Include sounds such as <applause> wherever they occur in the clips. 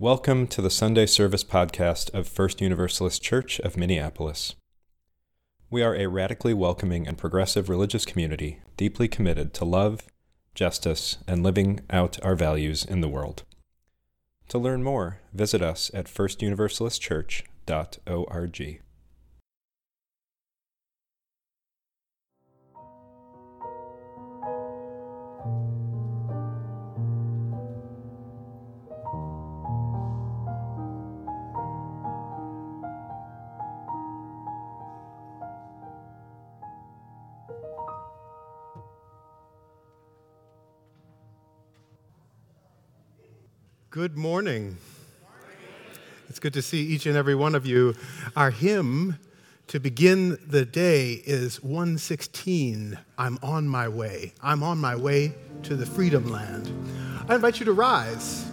Welcome to the Sunday Service podcast of First Universalist Church of Minneapolis. We are a radically welcoming and progressive religious community deeply committed to love, justice, and living out our values in the world. To learn more, visit us at firstuniversalistchurch.org. Good morning. It's good to see each and every one of you. Our hymn to begin the day is 116 I'm on my way. I'm on my way to the freedom land. I invite you to rise.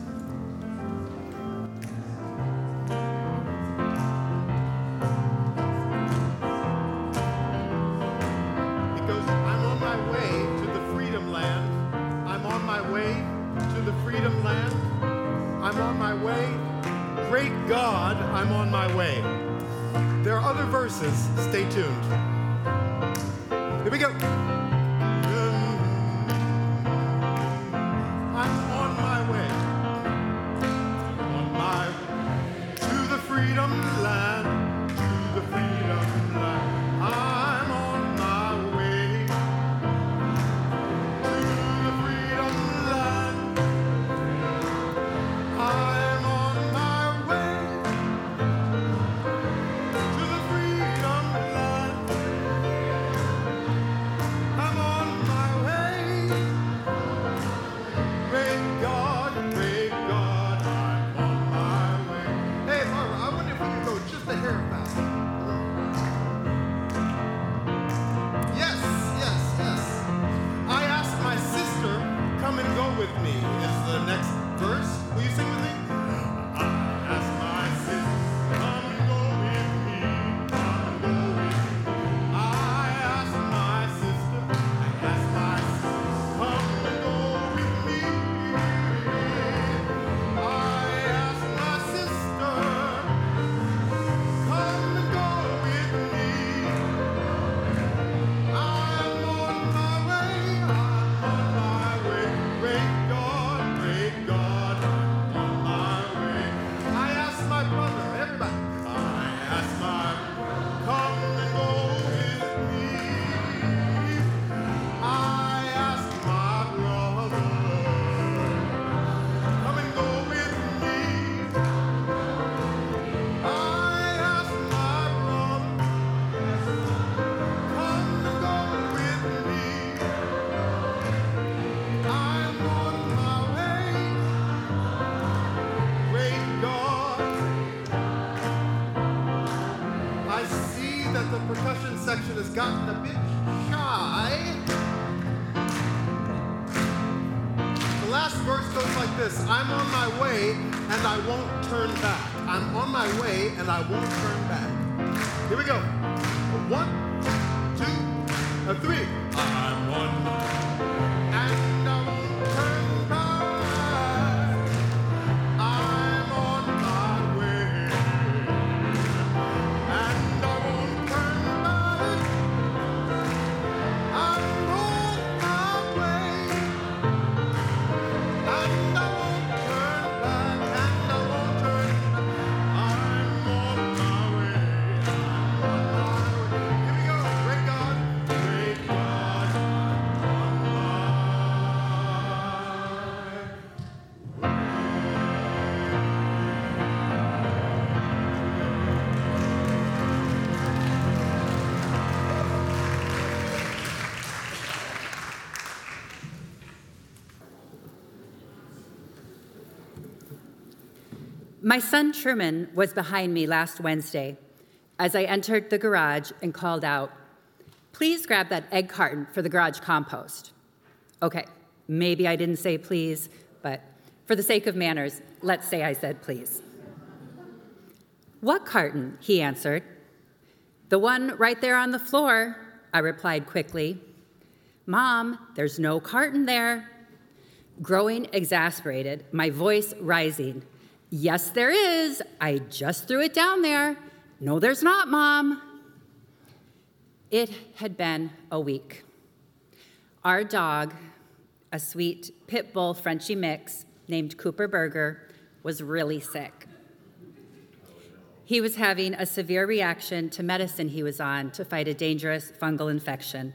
Go. My son Truman was behind me last Wednesday as I entered the garage and called out, Please grab that egg carton for the garage compost. Okay, maybe I didn't say please, but for the sake of manners, let's say I said please. What carton? He answered. The one right there on the floor, I replied quickly. Mom, there's no carton there. Growing exasperated, my voice rising, Yes, there is. I just threw it down there. No, there's not, Mom. It had been a week. Our dog, a sweet pit bull Frenchy mix named Cooper Burger, was really sick. He was having a severe reaction to medicine he was on to fight a dangerous fungal infection,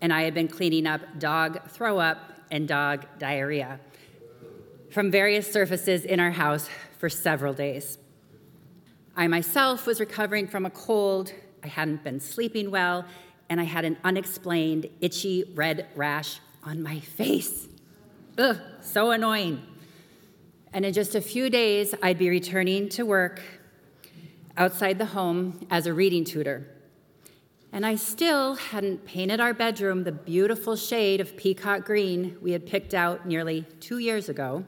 and I had been cleaning up dog throw up and dog diarrhea from various surfaces in our house for several days. I myself was recovering from a cold, I hadn't been sleeping well, and I had an unexplained itchy red rash on my face. Ugh, so annoying. And in just a few days, I'd be returning to work outside the home as a reading tutor. And I still hadn't painted our bedroom the beautiful shade of peacock green we had picked out nearly two years ago.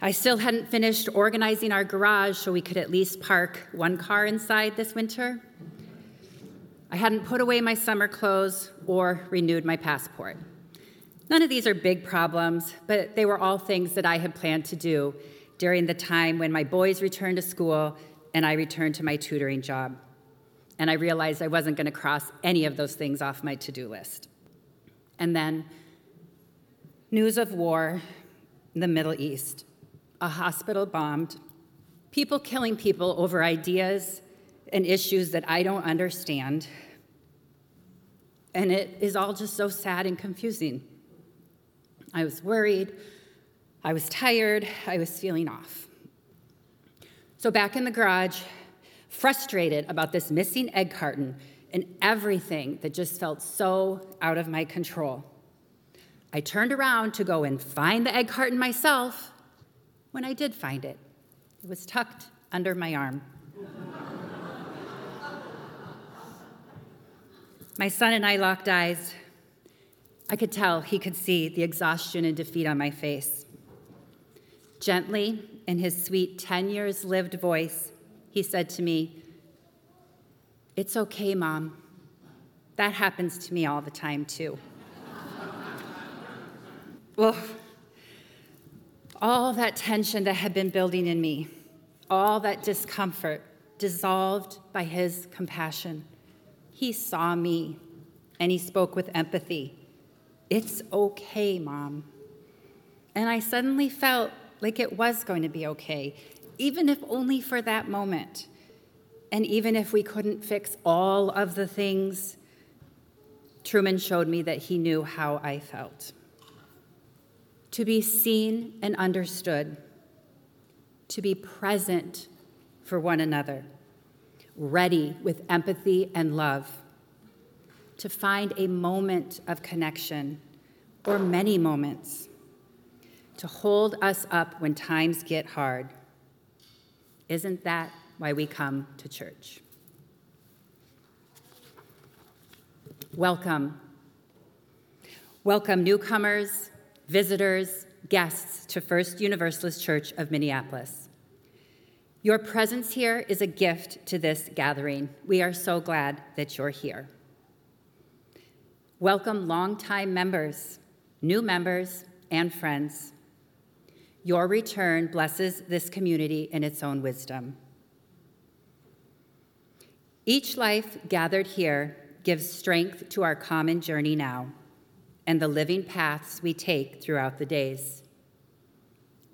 I still hadn't finished organizing our garage so we could at least park one car inside this winter. I hadn't put away my summer clothes or renewed my passport. None of these are big problems, but they were all things that I had planned to do during the time when my boys returned to school and I returned to my tutoring job. And I realized I wasn't going to cross any of those things off my to do list. And then, news of war in the Middle East, a hospital bombed, people killing people over ideas and issues that I don't understand. And it is all just so sad and confusing. I was worried. I was tired, I was feeling off. So, back in the garage, frustrated about this missing egg carton and everything that just felt so out of my control, I turned around to go and find the egg carton myself when I did find it. It was tucked under my arm. my son and I locked eyes. I could tell he could see the exhaustion and defeat on my face. Gently, in his sweet 10 years lived voice, he said to me, It's okay, Mom. That happens to me all the time, too. <laughs> well, all that tension that had been building in me, all that discomfort dissolved by his compassion. He saw me and he spoke with empathy. It's okay, Mom. And I suddenly felt like it was going to be okay, even if only for that moment. And even if we couldn't fix all of the things, Truman showed me that he knew how I felt. To be seen and understood, to be present for one another, ready with empathy and love, to find a moment of connection or many moments to hold us up when times get hard. Isn't that why we come to church? Welcome. Welcome, newcomers, visitors, guests to First Universalist Church of Minneapolis. Your presence here is a gift to this gathering. We are so glad that you're here. Welcome, longtime members, new members, and friends. Your return blesses this community in its own wisdom. Each life gathered here gives strength to our common journey now and the living paths we take throughout the days.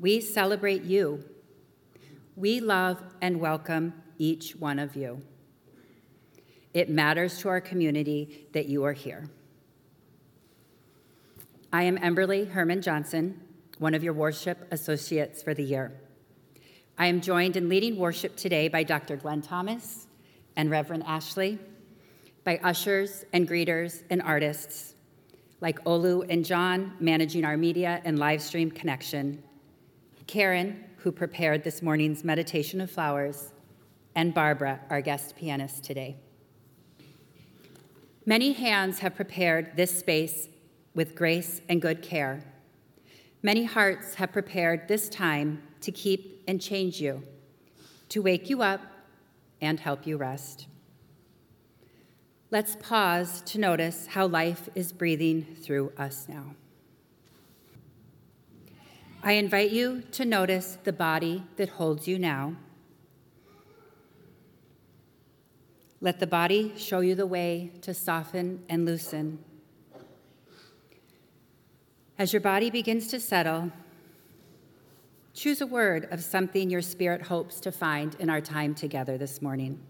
We celebrate you. We love and welcome each one of you. It matters to our community that you are here. I am Emberly Herman Johnson, one of your worship associates for the year. I am joined in leading worship today by Dr. Glen Thomas and Reverend Ashley, by ushers and greeters and artists like Olu and John managing our media and live stream connection, Karen, who prepared this morning's meditation of flowers, and Barbara, our guest pianist today. Many hands have prepared this space with grace and good care Many hearts have prepared this time to keep and change you, to wake you up and help you rest. Let's pause to notice how life is breathing through us now. I invite you to notice the body that holds you now. Let the body show you the way to soften and loosen. As your body begins to settle, choose a word of something your spirit hopes to find in our time together this morning.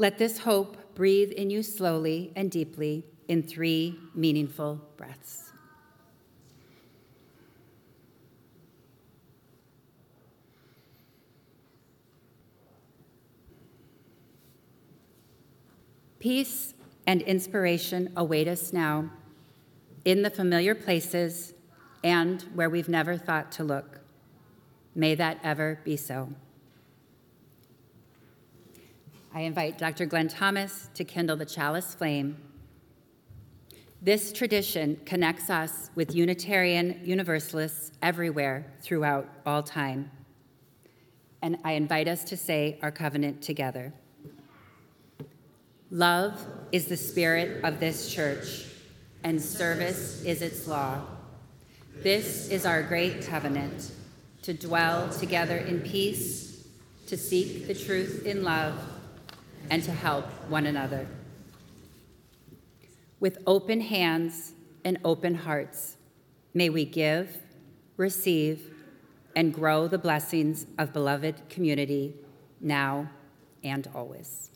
Let this hope breathe in you slowly and deeply in three meaningful breaths. Peace and inspiration await us now in the familiar places and where we've never thought to look. May that ever be so. I invite Dr. Glen Thomas to kindle the chalice flame. This tradition connects us with Unitarian Universalists everywhere throughout all time. And I invite us to say our covenant together. Love is the spirit of this church, and service is its law. This is our great covenant to dwell together in peace, to seek the truth in love, and to help one another. With open hands and open hearts, may we give, receive, and grow the blessings of beloved community now and always.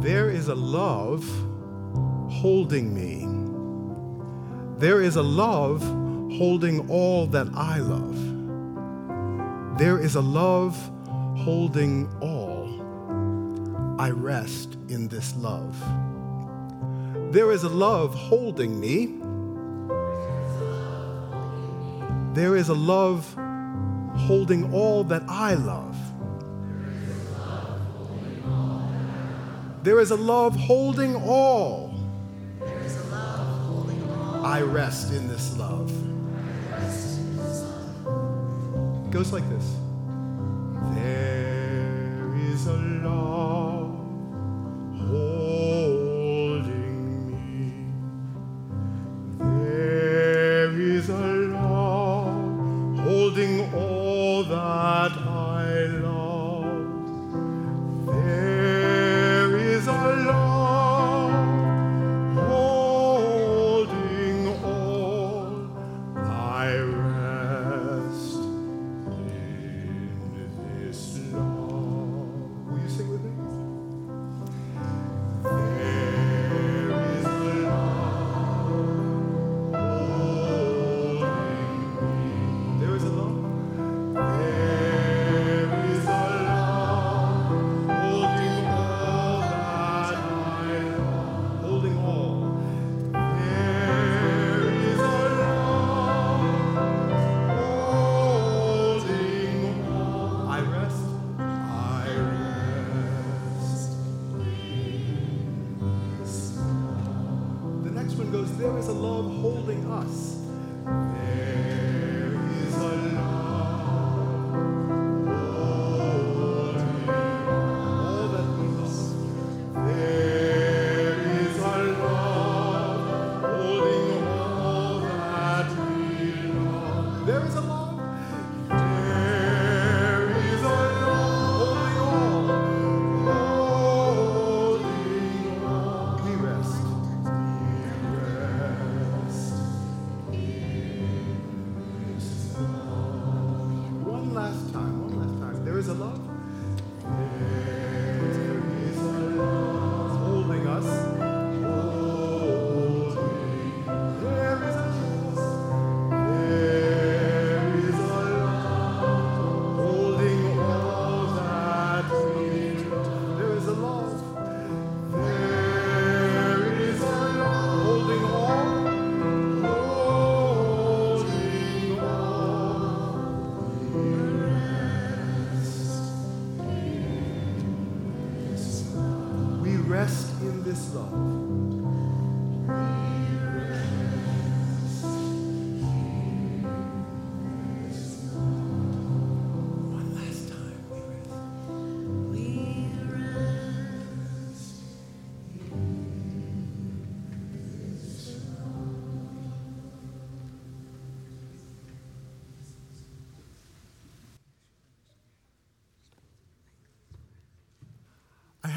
There is a love holding me. There is a love holding all that I love. There is a love holding all. I rest in this love. There is a love holding me. There is a love holding all that I love. There is a love holding all. I rest in this love. It goes like this. There is a love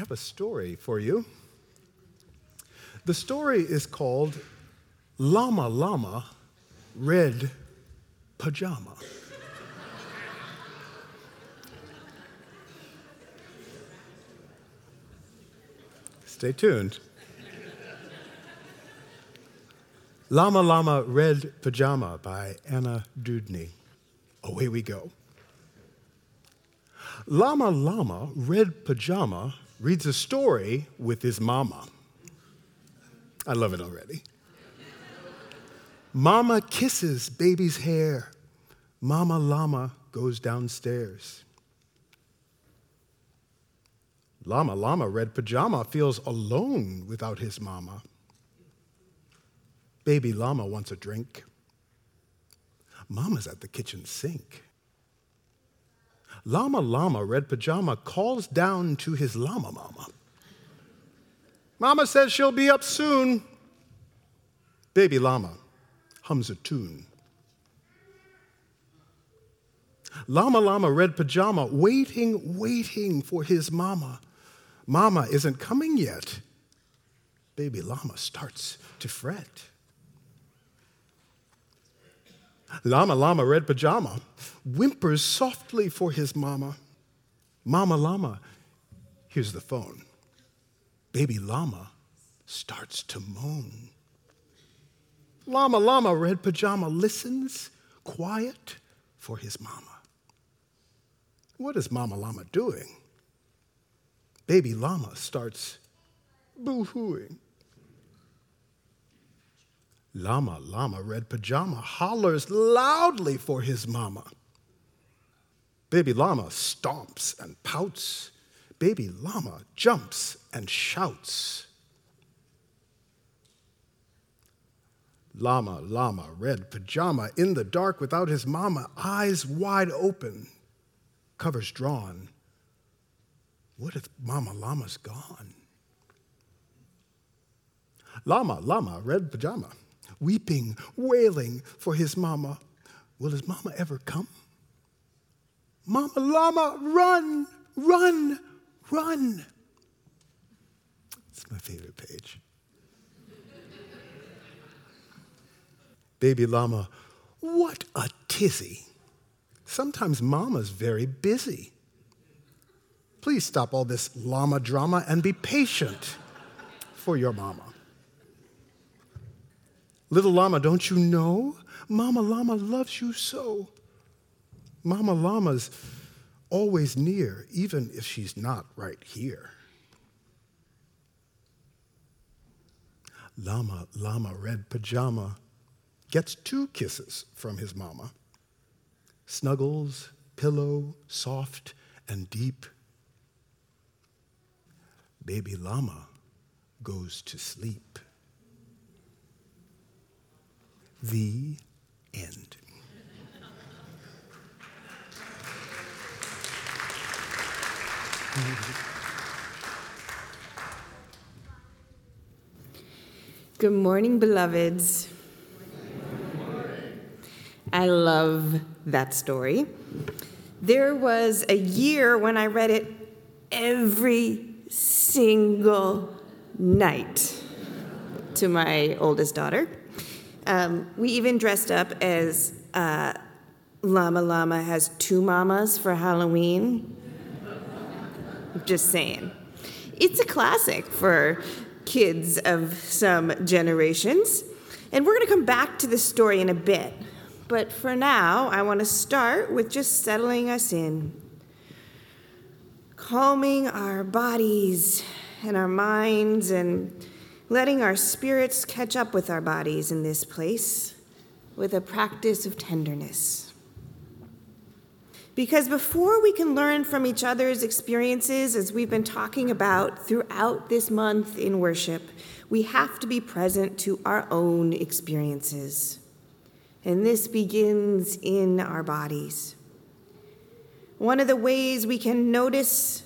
have a story for you. The story is called Llama Llama Red Pajama. Stay tuned. Llama Llama Red Pajama by Anna Dewdney. Away we go. Llama Llama Red Pajama reads a story with his mama. I love it already. Mama kisses baby's hair. Mama Llama goes downstairs. Llama Llama Red Pajama feels alone without his mama. Baby Llama wants a drink. Mama's at the kitchen sink. Llama Llama Red Pajama calls down to his llama mama. Mama says she'll be up soon. Baby Llama hums a tune. Llama Llama Red Pajama waiting, waiting for his mama. Mama isn't coming yet. Baby Llama starts to fret. Llama Llama Red Pajama whimpers softly for his mama. Mama Llama hears the phone. Baby Llama starts to moan. Llama Llama Red Pajama listens quiet for his mama. What is Mama Llama doing? Baby Llama starts boo hooing. Llama Llama Red Pajama hollers loudly for his mama. Baby Llama stomps and pouts. Baby Llama jumps and shouts. Llama Llama Red Pajama in the dark without his mama, eyes wide open, covers drawn. What if Mama Llama's gone? Llama Llama Red Pajama weeping, wailing for his mama. Will his mama ever come? Mama Llama, run, run, run. It's my favorite page. Baby Llama, what a tizzy. Sometimes Mama's very busy. Please stop all this llama drama and be patient for your mama. Little llama, don't you know? Mama Llama loves you so. Mama Llama's always near, even if she's not right here. Llama Llama Red Pajama gets two kisses from his mama. Snuggles, pillow, soft and deep. Baby Llama goes to sleep. The end. Good morning, beloveds. I love that story. There was a year when I read it every single night to my oldest daughter. Um, we even dressed up as uh, Llama Llama has two mamas for Halloween. Just saying. It's a classic for kids of some generations. And we're going to come back to this story in a bit. But for now, I want to start with just settling us in, calming our bodies and our minds, and letting our spirits catch up with our bodies in this place with a practice of tenderness. Because before we can learn from each other's experiences, as we've been talking about throughout this month in worship, we have to be present to our own experiences. And this begins in our bodies. One of the ways we can notice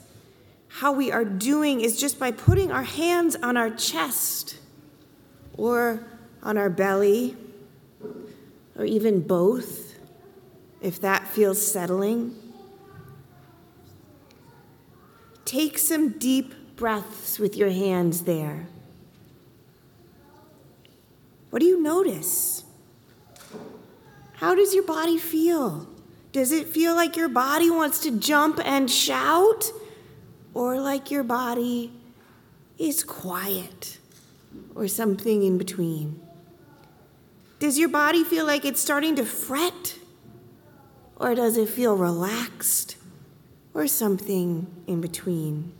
how we are doing is just by putting our hands on our chest or on our belly, or even both, if that feels settling. Take some deep breaths with your hands there. What do you notice? How does your body feel? Does it feel like your body wants to jump and shout? Or like your body is quiet? Or something in between? Does your body feel like it's starting to fret? Or does it feel relaxed? Or something in between?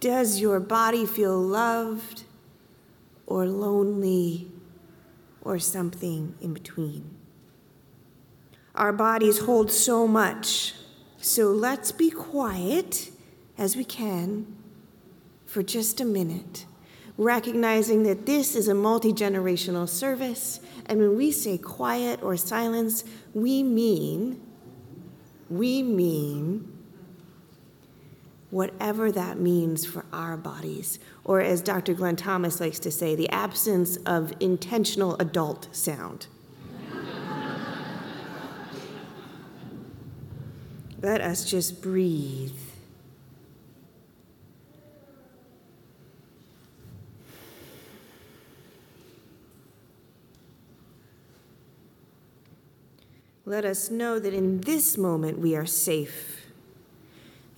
Does your body feel loved or lonely or something in between? Our bodies hold so much, so let's be quiet as we can for just a minute, recognizing that this is a multi generational service, and when we say quiet or silence, we mean, we mean whatever that means for our bodies, or as Dr. Glen Thomas likes to say, the absence of intentional adult sound. Let us just breathe. Let us know that in this moment we are safe.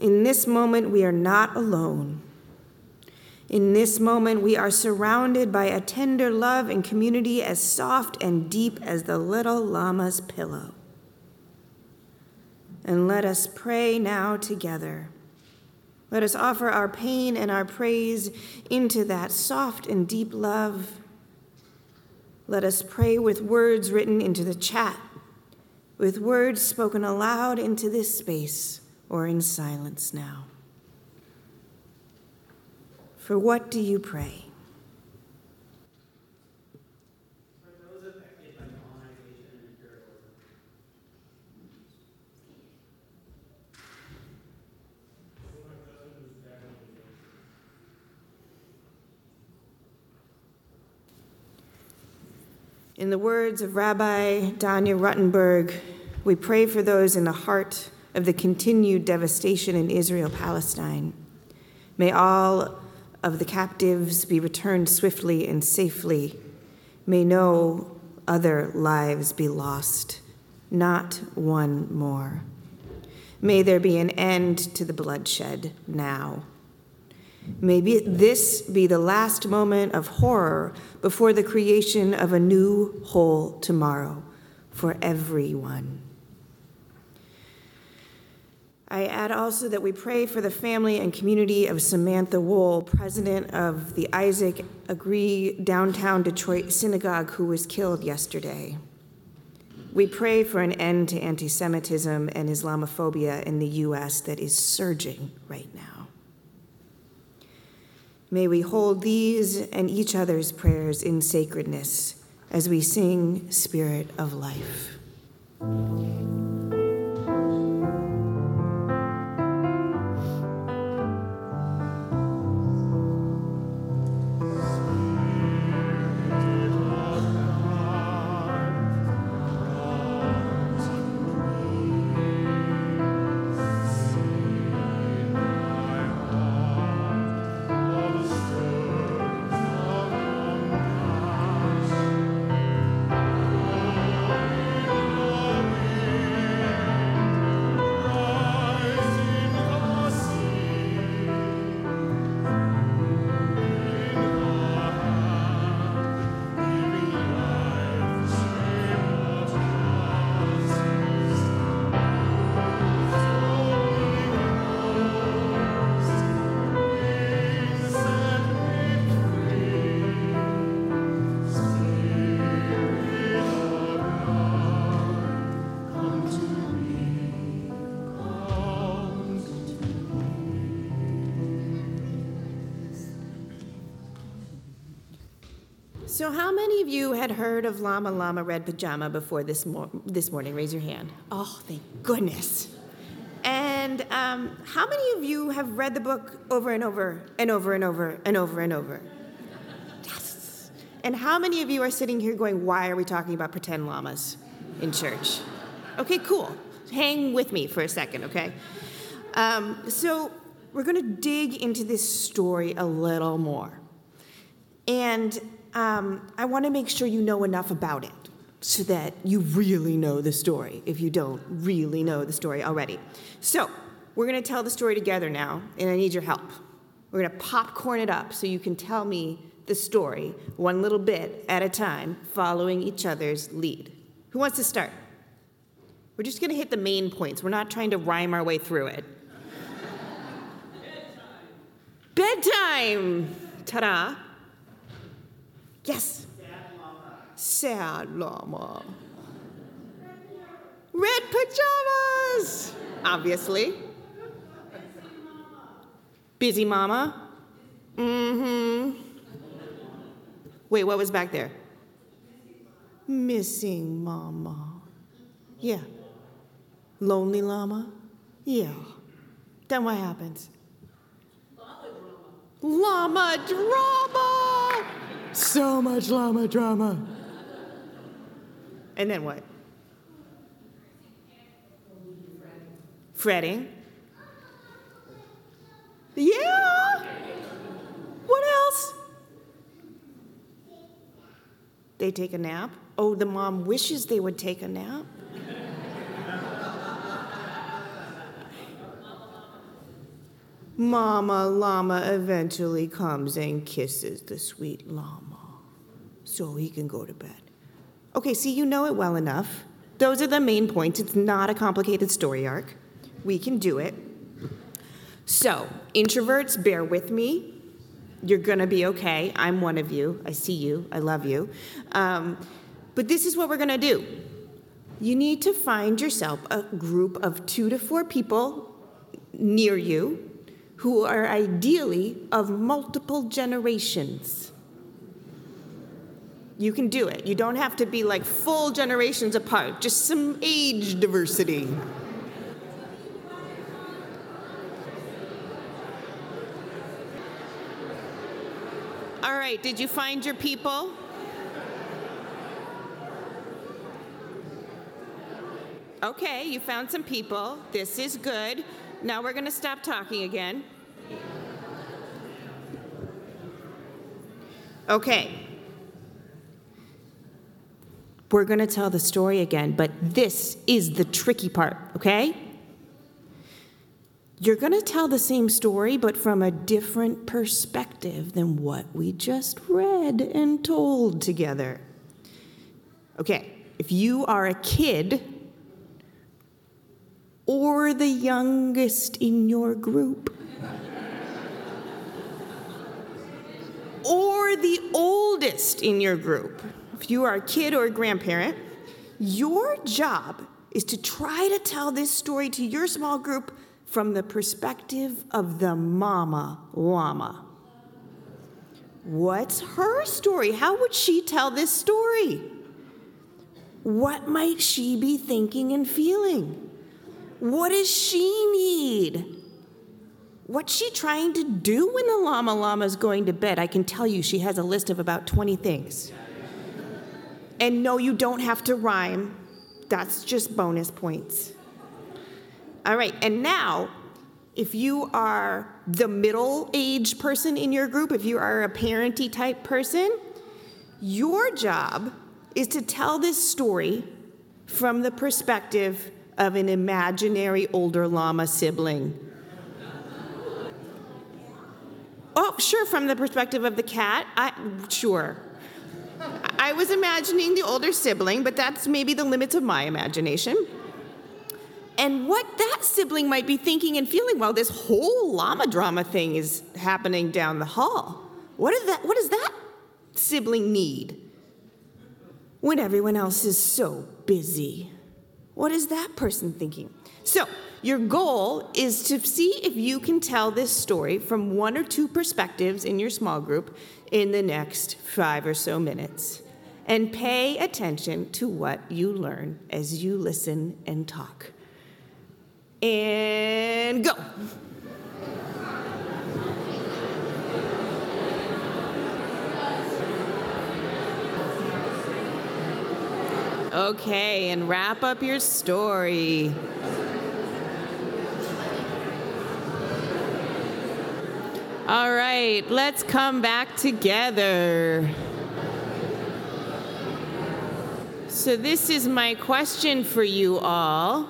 In this moment we are not alone. In this moment we are surrounded by a tender love and community as soft and deep as the little llama's pillow. And let us pray now together. Let us offer our pain and our praise into that soft and deep love. Let us pray with words written into the chat with words spoken aloud into this space or in silence now. For what do you pray? In the words of Rabbi Danya Ruttenberg, we pray for those in the heart of the continued devastation in Israel Palestine. May all of the captives be returned swiftly and safely. May no other lives be lost, not one more. May there be an end to the bloodshed now. May this be the last moment of horror before the creation of a new whole tomorrow for everyone. I add also that we pray for the family and community of Samantha Woll, president of the Isaac Agree downtown Detroit synagogue, who was killed yesterday. We pray for an end to anti Semitism and Islamophobia in the U.S. that is surging right now. May we hold these and each other's prayers in sacredness as we sing Spirit of Life. Had heard of Llama Llama Red Pajama before this, mor- this morning? Raise your hand. Oh, thank goodness. And um, how many of you have read the book over and over and over and over and over and over? Yes. And how many of you are sitting here going, why are we talking about pretend llamas in church? Okay, cool. Hang with me for a second, okay? Um, so, we're going to dig into this story a little more. And um, I want to make sure you know enough about it so that you really know the story if you don't really know the story already. So, we're going to tell the story together now, and I need your help. We're going to popcorn it up so you can tell me the story one little bit at a time, following each other's lead. Who wants to start? We're just going to hit the main points. We're not trying to rhyme our way through it. Bedtime! Ta da! Yes. Sad llama. Red pajamas! Obviously. Busy mama? Mm hmm. Wait, what was back there? Missing mama. Yeah. Lonely llama? Yeah. Then what happens? Llama drama! So much llama drama. And then what? Fretting. Yeah. What else? They take a nap. Oh, the mom wishes they would take a nap. Mama Llama eventually comes and kisses the sweet llama so he can go to bed. Okay, see, you know it well enough. Those are the main points. It's not a complicated story arc. We can do it. So, introverts, bear with me. You're gonna be okay. I'm one of you. I see you. I love you. Um, but this is what we're gonna do. You need to find yourself a group of two to four people near you who are ideally of multiple generations. You can do it. You don't have to be like full generations apart, just some age diversity. All right, did you find your people? Okay, you found some people. This is good. Now we're going to stop talking again. Okay. We're going to tell the story again, but this is the tricky part, okay? You're going to tell the same story, but from a different perspective than what we just read and told together. Okay, if you are a kid or the youngest in your group, or the oldest in your group, if you are a kid or a grandparent, your job is to try to tell this story to your small group from the perspective of the mama llama. What's her story? How would she tell this story? What might she be thinking and feeling? What does she need? What's she trying to do when the llama llama is going to bed? I can tell you she has a list of about 20 things. And no, you don't have to rhyme. That's just bonus points. All right, and now, if you are the middle aged person in your group, if you are a parenty type person, your job is to tell this story from the perspective of an imaginary older llama sibling. Oh, sure, from the perspective of the cat. I, sure. I was imagining the older sibling, but that's maybe the limits of my imagination. And what that sibling might be thinking and feeling while this whole llama drama thing is happening down the hall. What, is that, what does that sibling need when everyone else is so busy? What is that person thinking? So, your goal is to see if you can tell this story from one or two perspectives in your small group in the next five or so minutes. And pay attention to what you learn as you listen and talk. And go. Okay, and wrap up your story. All right, let's come back together. So, this is my question for you all.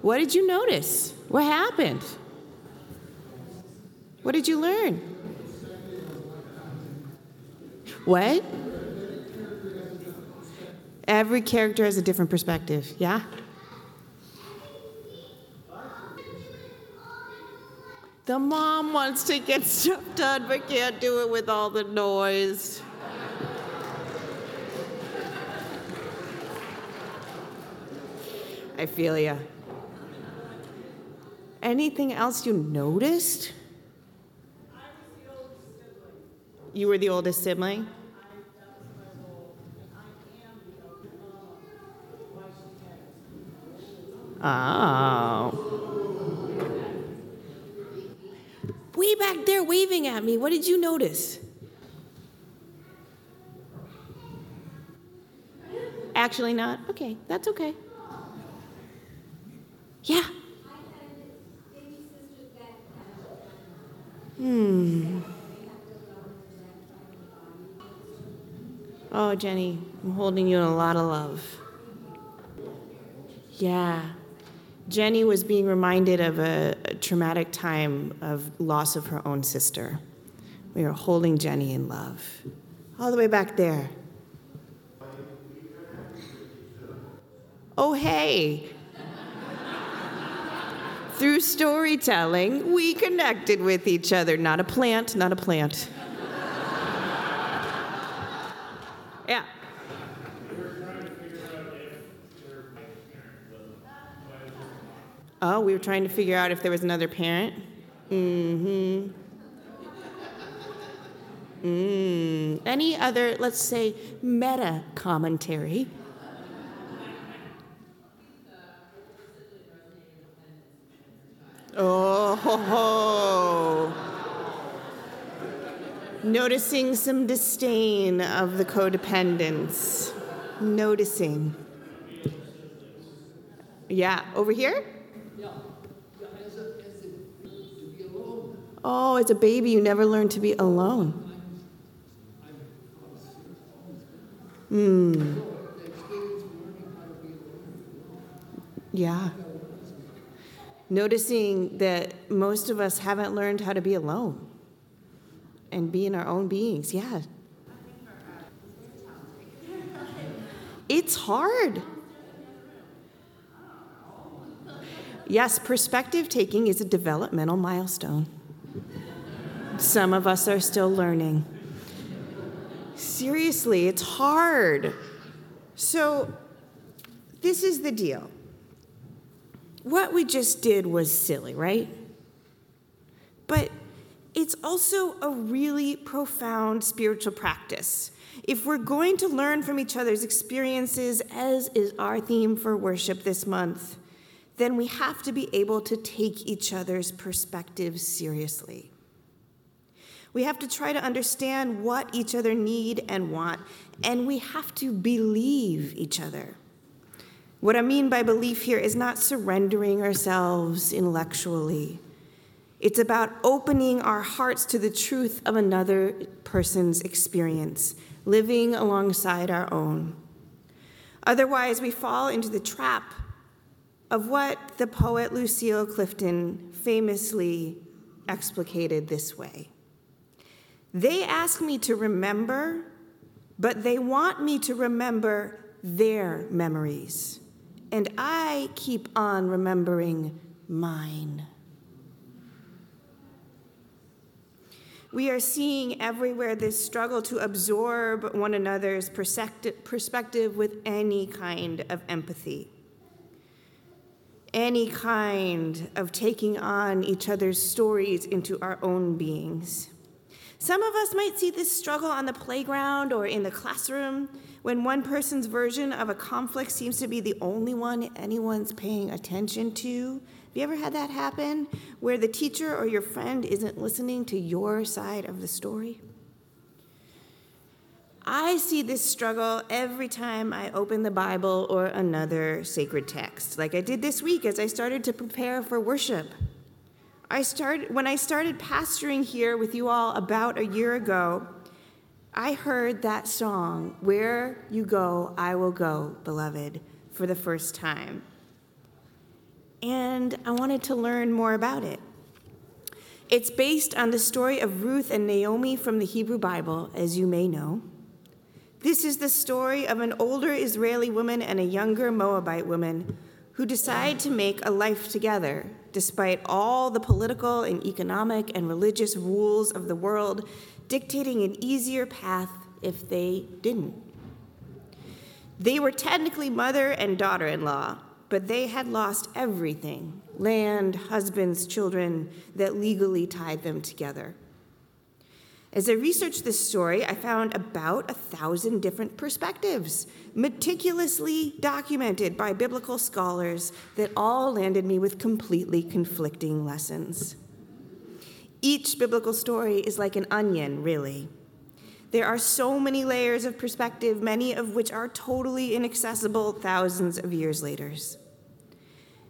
What did you notice? What happened? What did you learn? What? Every character has a different perspective, yeah? The mom wants to get <laughs> stuff done but can't do it with all the noise. I feel ya. Anything else you noticed? You were the oldest sibling? Oh. Way back there waving at me. What did you notice? Actually, not? Okay, that's okay. Yeah. Hmm. Oh, Jenny, I'm holding you in a lot of love. Yeah. Jenny was being reminded of a, a, traumatic time of loss of her own sister. We are holding Jenny in love. All the way back there. Oh, hey. Through storytelling, we connected with each other. Not a plant, not a plant. yeah. Oh, we were trying to figure out if there was another parent? Mm hmm. Mm. Any other, let's say, meta commentary? Oh, ho, ho. Noticing some disdain of the codependents. Noticing. Yeah, over here? Oh, as a baby, you never learn to be alone. Hmm. Yeah. Noticing that most of us haven't learned how to be alone and be in our own beings. Yeah. It's hard. Yes, perspective taking is a developmental milestone. Some of us are still learning. Seriously, it's hard. So, this is the deal. What we just did was silly, right? But it's also a really profound spiritual practice. If we're going to learn from each other's experiences, as is our theme for worship this month, then we have to be able to take each other's perspectives seriously. We have to try to understand what each other need and want, and we have to believe each other. What I mean by belief here is not surrendering ourselves intellectually. It's about opening our hearts to the truth of another person's experience, living alongside our own. Otherwise, we fall into the trap of what the poet Lucille Clifton famously explicated this way they ask me to remember, but they want me to remember their memories. And I keep on remembering mine. We are seeing everywhere this struggle to absorb one another's perspective with any kind of empathy, any kind of taking on each other's stories into our own beings. Some of us might see this struggle on the playground or in the classroom when one person's version of a conflict seems to be the only one anyone's paying attention to. Have you ever had that happen where the teacher or your friend isn't listening to your side of the story? I see this struggle every time I open the Bible or another sacred text, like I did this week as I started to prepare for worship. I started when I started pastoring here with you all about a year ago. I heard that song, Where You Go, I Will Go, Beloved, for the first time. And I wanted to learn more about it. It's based on the story of Ruth and Naomi from the Hebrew Bible, as you may know. This is the story of an older Israeli woman and a younger Moabite woman who decide to make a life together despite all the political and economic and religious rules of the world dictating an easier path if they didn't. They were technically mother and daughter in law, but they had lost everything land, husbands, children that legally tied them together. As I researched this story, I found about a thousand different perspectives, meticulously documented by biblical scholars, that all landed me with completely conflicting lessons. Each biblical story is like an onion, really. There are so many layers of perspective, many of which are totally inaccessible thousands of years later.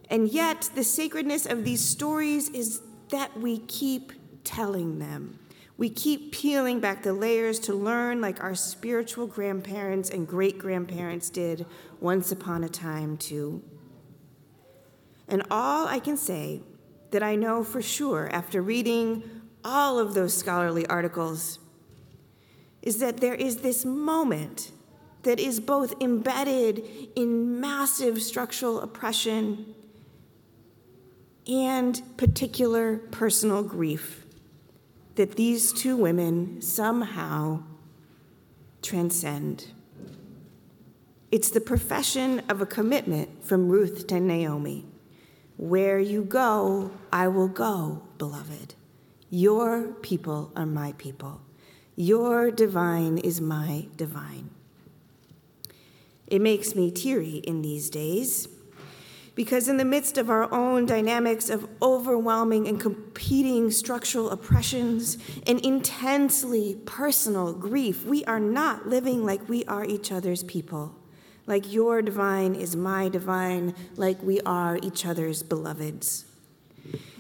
And yet, the sacredness of these stories is that we keep telling them. We keep peeling back the layers to learn like our spiritual grandparents and great grandparents did once upon a time, too. And all I can say that I know for sure after reading all of those scholarly articles is that there is this moment that is both embedded in massive structural oppression and particular personal grief that these two women somehow transcend. It's the profession of a commitment from Ruth to Naomi. Where you go, I will go, beloved. Your people are my people. Your divine is my divine. It makes me teary in these days because, in the midst of our own dynamics of overwhelming and competing structural oppressions and intensely personal grief, we are not living like we are each other's people, like your divine is my divine, like we are each other's beloveds.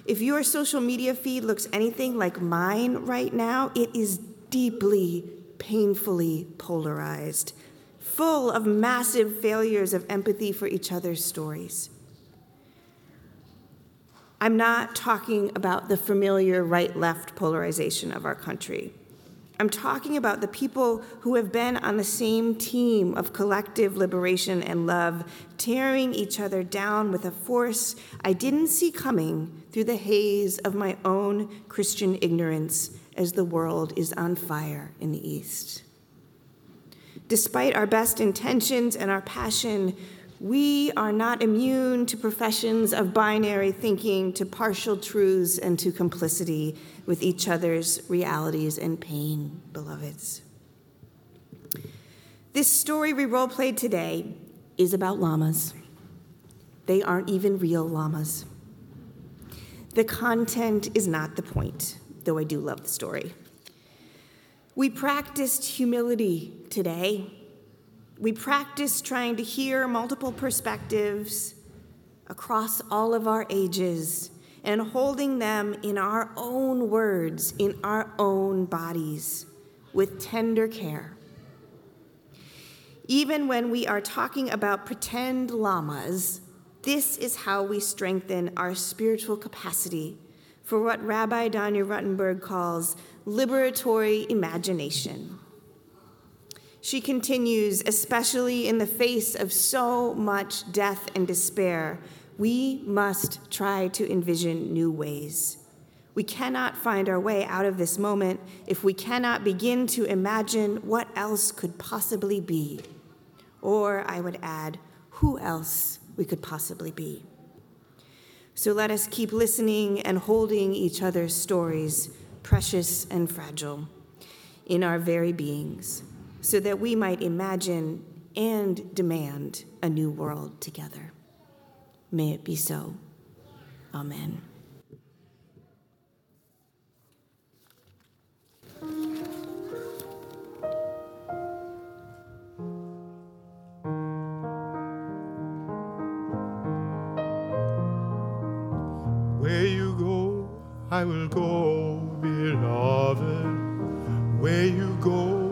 If your social media feed looks anything like mine right now, it is deeply, painfully polarized, full of massive failures of empathy for each other's stories. I'm not talking about the familiar right left polarization of our country. I'm talking about the people who have been on the same team of collective liberation and love, tearing each other down with a force I didn't see coming through the haze of my own Christian ignorance as the world is on fire in the East. Despite our best intentions and our passion, we are not immune to professions of binary thinking, to partial truths, and to complicity with each other's realities and pain, beloveds. This story we role played today is about llamas. They aren't even real llamas. The content is not the point, though I do love the story. We practiced humility today we practice trying to hear multiple perspectives across all of our ages and holding them in our own words, in our own bodies, with tender care. Even when we are talking about pretend llamas, this is how we strengthen our spiritual capacity for what Rabbi Danya Ruttenberg calls liberatory imagination. She continues, especially in the face of so much death and despair, we must try to envision new ways. We cannot find our way out of this moment if we cannot begin to imagine what else could possibly be. Or, I would add, who else we could possibly be. So let us keep listening and holding each other's stories, precious and fragile, in our very beings so that we might imagine and demand a new world together. May it be so. Amen. Where you go, I will go, beloved. Where you go,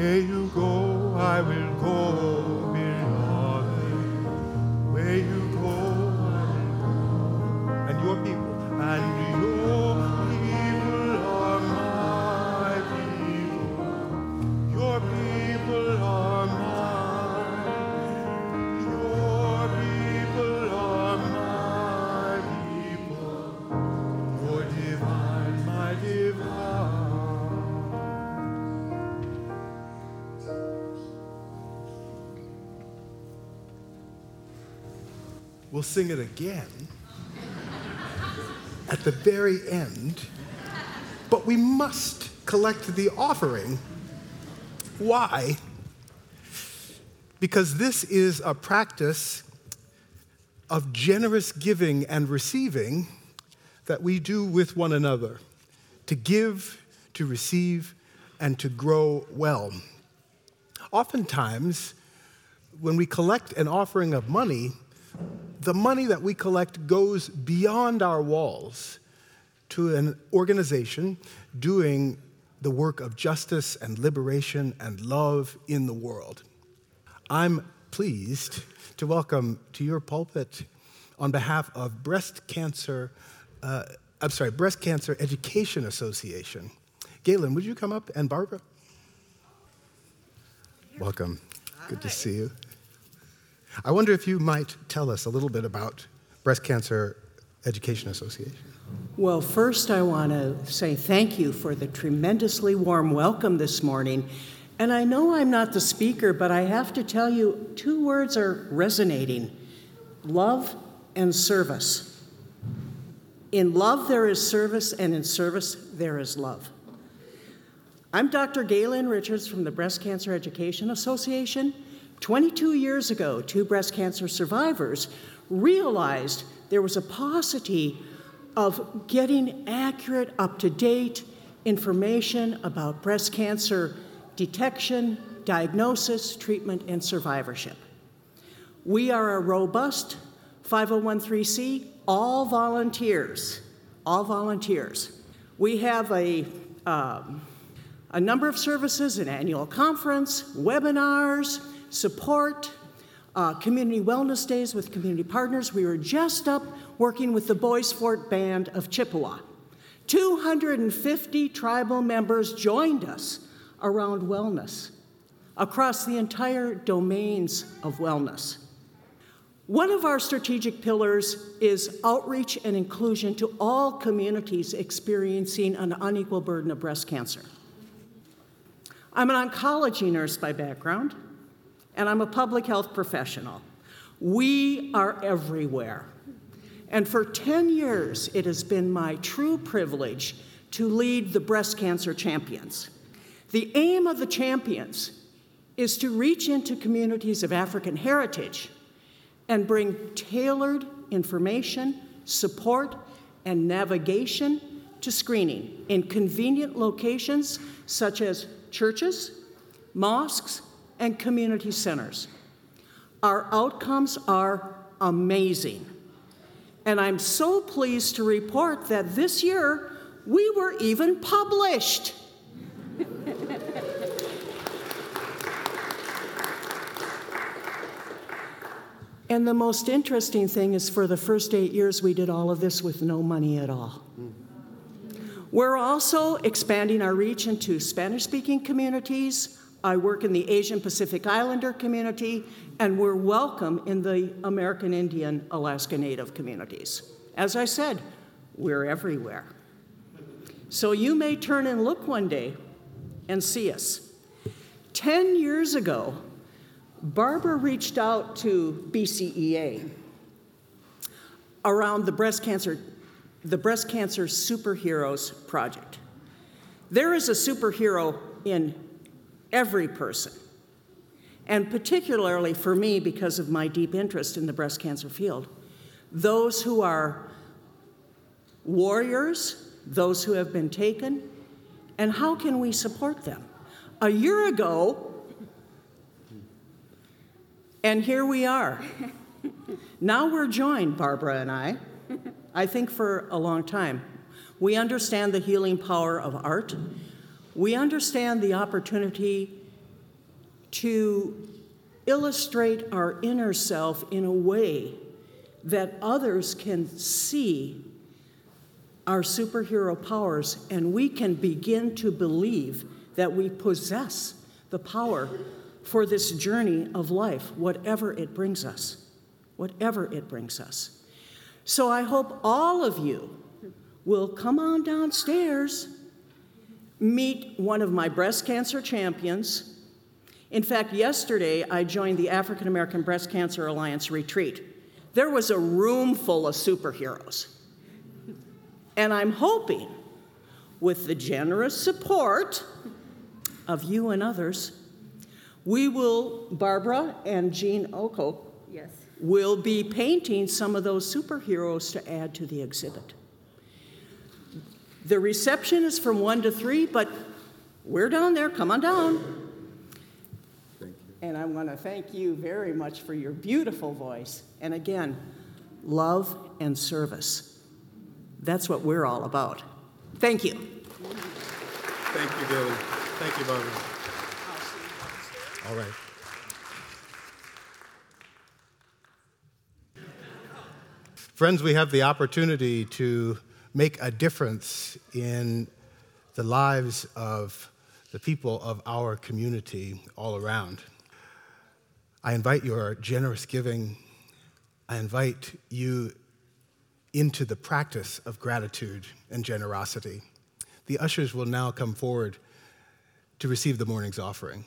Where you go, I will go, We'll sing it again at the very end, but we must collect the offering. Why? Because this is a practice of generous giving and receiving that we do with one another to give, to receive, and to grow well. Oftentimes, when we collect an offering of money, the money that we collect goes beyond our walls to an organization doing the work of justice and liberation and love in the world. I'm pleased to welcome to your pulpit on behalf of Breast Cancer, uh, I'm sorry, Breast Cancer Education Association. Galen, would you come up? And Barbara? Welcome. Good to see you. I wonder if you might tell us a little bit about Breast Cancer Education Association. Well, first, I want to say thank you for the tremendously warm welcome this morning. And I know I'm not the speaker, but I have to tell you two words are resonating love and service. In love, there is service, and in service, there is love. I'm Dr. Galen Richards from the Breast Cancer Education Association. 22 years ago, two breast cancer survivors realized there was a paucity of getting accurate, up to date information about breast cancer detection, diagnosis, treatment, and survivorship. We are a robust 501c, all volunteers, all volunteers. We have a, um, a number of services, an annual conference, webinars, support, uh, community wellness days with community partners. We were just up working with the Bois Forte Band of Chippewa. 250 tribal members joined us around wellness across the entire domains of wellness. One of our strategic pillars is outreach and inclusion to all communities experiencing an unequal burden of breast cancer. I'm an oncology nurse by background, and I'm a public health professional. We are everywhere. And for 10 years, it has been my true privilege to lead the breast cancer champions. The aim of the champions is to reach into communities of African heritage and bring tailored information, support, and navigation to screening in convenient locations such as churches, mosques, and community centers. Our outcomes are amazing. And I'm so pleased to report that this year we were even published. <laughs> and the most interesting thing is for the first eight years, we did all of this with no money at all. We're also expanding our reach into Spanish speaking communities. I work in the Asian Pacific Islander community, and we're welcome in the American Indian Alaska Native communities. As I said, we're everywhere. So you may turn and look one day and see us. Ten years ago, Barbara reached out to BCEA around the breast cancer, the breast cancer superheroes project. There is a superhero in every person, and particularly for me because of my deep interest in the breast cancer field, those who are warriors, those who have been taken, and how can we support them? A year ago, and here we are. Now we're joined, Barbara and I, I think for a long time. We understand the healing power of art. We understand the opportunity to illustrate our inner self in a way that others can see our superhero powers and we can begin to believe that we possess the power for this journey of life, whatever it brings us. Whatever it brings us. So I hope all of you will come on downstairs, meet one of my breast cancer champions. In fact, yesterday I joined the African American Breast Cancer Alliance retreat. There was a room full of superheroes. And I'm hoping, with the generous support of you and others, we will, Barbara and Jean Oko, Yes. will be painting some of those superheroes to add to the exhibit. The reception is from 1 to 3, but we're down there. Come on down. And I want to thank you very much for your beautiful voice. And again, love and service. That's what we're all about. Thank you. Thank you, Dylan. Thank you, Barbara. All right. Friends, we have the opportunity to make a difference in the lives of the people of our community all around. I invite your generous giving. I invite you into the practice of gratitude and generosity. The ushers will now come forward to receive the morning's offering.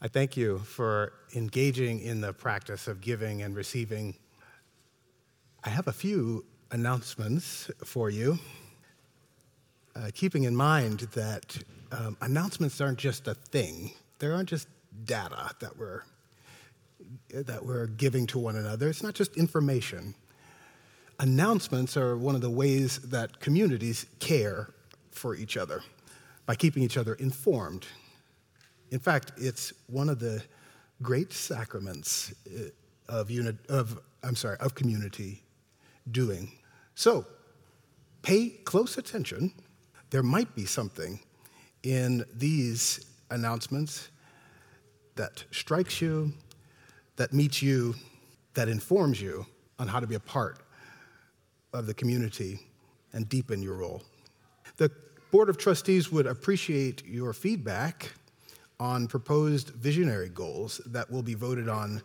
I thank you for engaging in the practice of giving and receiving. I have a few announcements for you, uh, keeping in mind that um, announcements aren't just a thing, they aren't just data that we're, that we're giving to one another, it's not just information. Announcements are one of the ways that communities care for each other by keeping each other informed in fact, it's one of the great sacraments uh, of, uni- of I'm sorry, of community doing. So, pay close attention. There might be something in these announcements that strikes you, that meets you, that informs you on how to be a part of the community and deepen your role. The Board of Trustees would appreciate your feedback on proposed visionary goals that will be voted on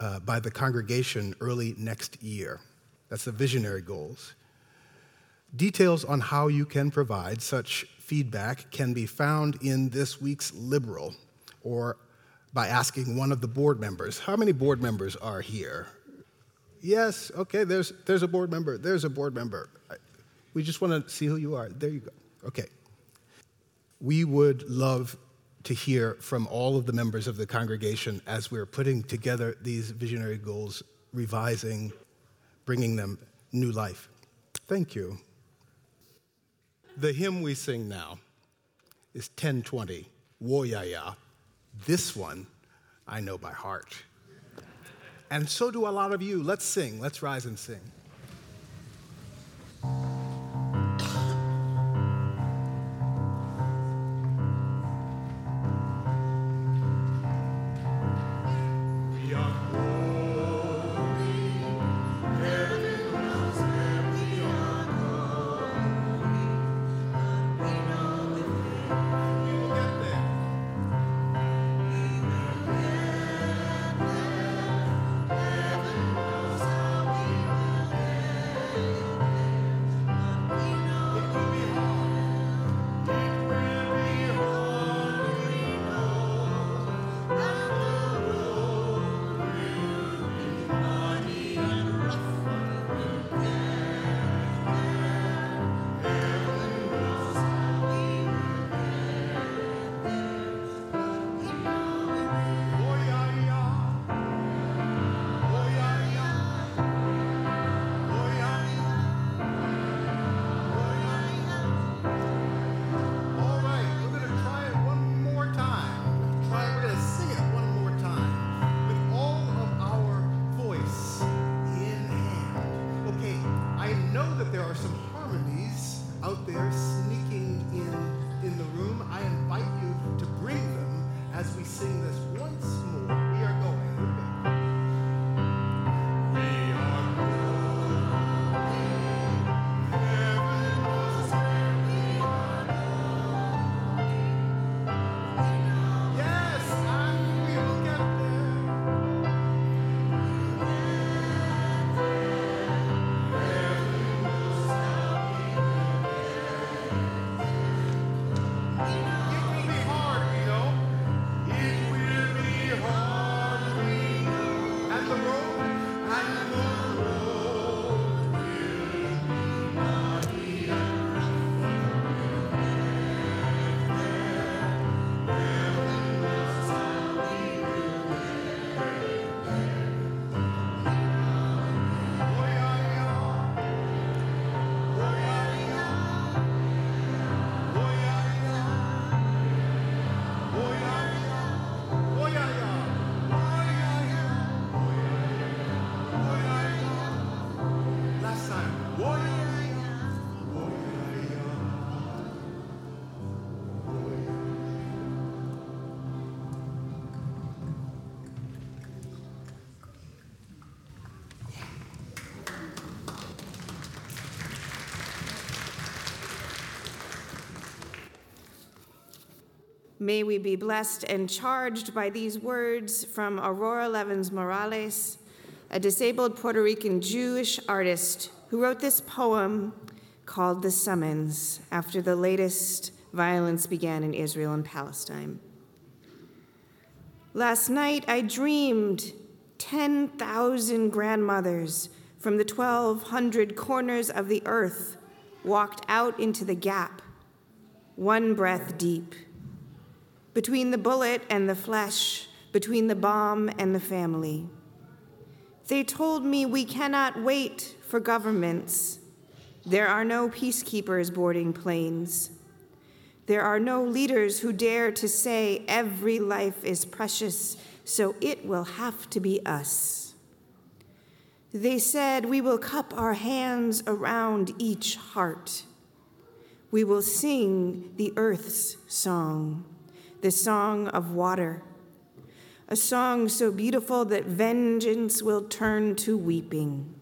uh, by the congregation early next year. That's the visionary goals. Details on how you can provide such feedback can be found in this week's Liberal or by asking one of the board members. How many board members are here? Yes, okay, there's, there's a board member, there's a board member. We just want to see who you are. There you go. Okay. We would love to hear from all of the members of the congregation as we're putting together these visionary goals, revising, bringing them new life. Thank you. The hymn we sing now is 1020, Woyaya. This one I know by heart. And so do a lot of you. Let's sing. Let's rise and sing. May we be blessed and charged by these words from Aurora Levins Morales, a disabled Puerto Rican Jewish artist who wrote this poem called The Summons after the latest violence began in Israel and Palestine. Last night I dreamed 10,000 grandmothers from the 1,200 corners of the earth walked out into the gap, one breath deep between the bullet and the flesh, between the bomb and the family. They told me we cannot wait for governments. There are no peacekeepers boarding planes. There are no leaders who dare to say every life is precious, so it will have to be us. They said we will cup our hands around each heart. We will sing the earth's song, the song of water, a song so beautiful that vengeance will turn to weeping.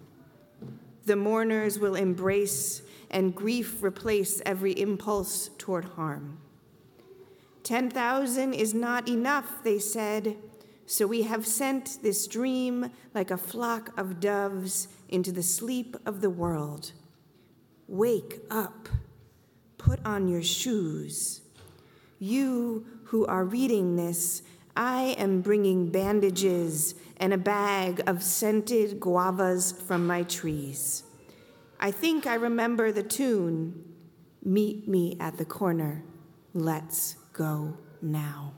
The mourners will embrace and grief replace every impulse toward harm. 10,000 is not enough, they said, so we have sent this dream like a flock of doves into the sleep of the world. Wake up, put on your shoes. You who are reading this, I am bringing bandages and a bag of scented guavas from my trees. I think I remember the tune Meet me at the corner. Let's go now.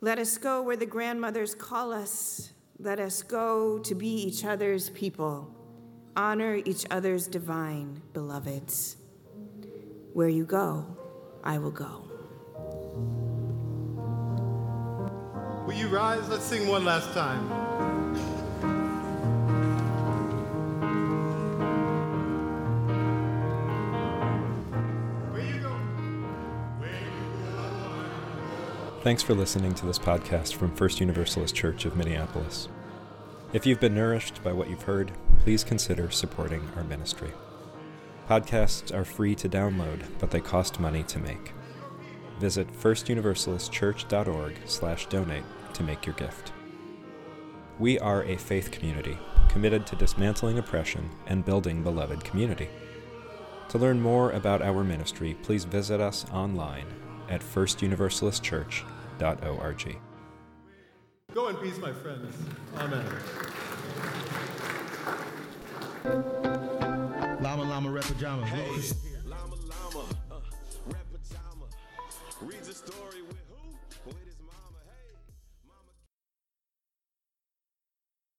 Let us go where the grandmothers call us. Let us go to be each other's people, honor each other's divine beloveds. Where you go, I will go. Will you rise? Let's sing one last time. Thanks for listening to this podcast from First Universalist Church of Minneapolis. If you've been nourished by what you've heard, please consider supporting our ministry. Podcasts are free to download, but they cost money to make. Visit firstuniversalistchurch.org/donate to make your gift. We are a faith community committed to dismantling oppression and building beloved community. To learn more about our ministry, please visit us online at firstuniversalistchurch.org. Go in peace, my friends. Amen. Llama Red Pajama. Hey, llama llama, uh, pajama. Reads a story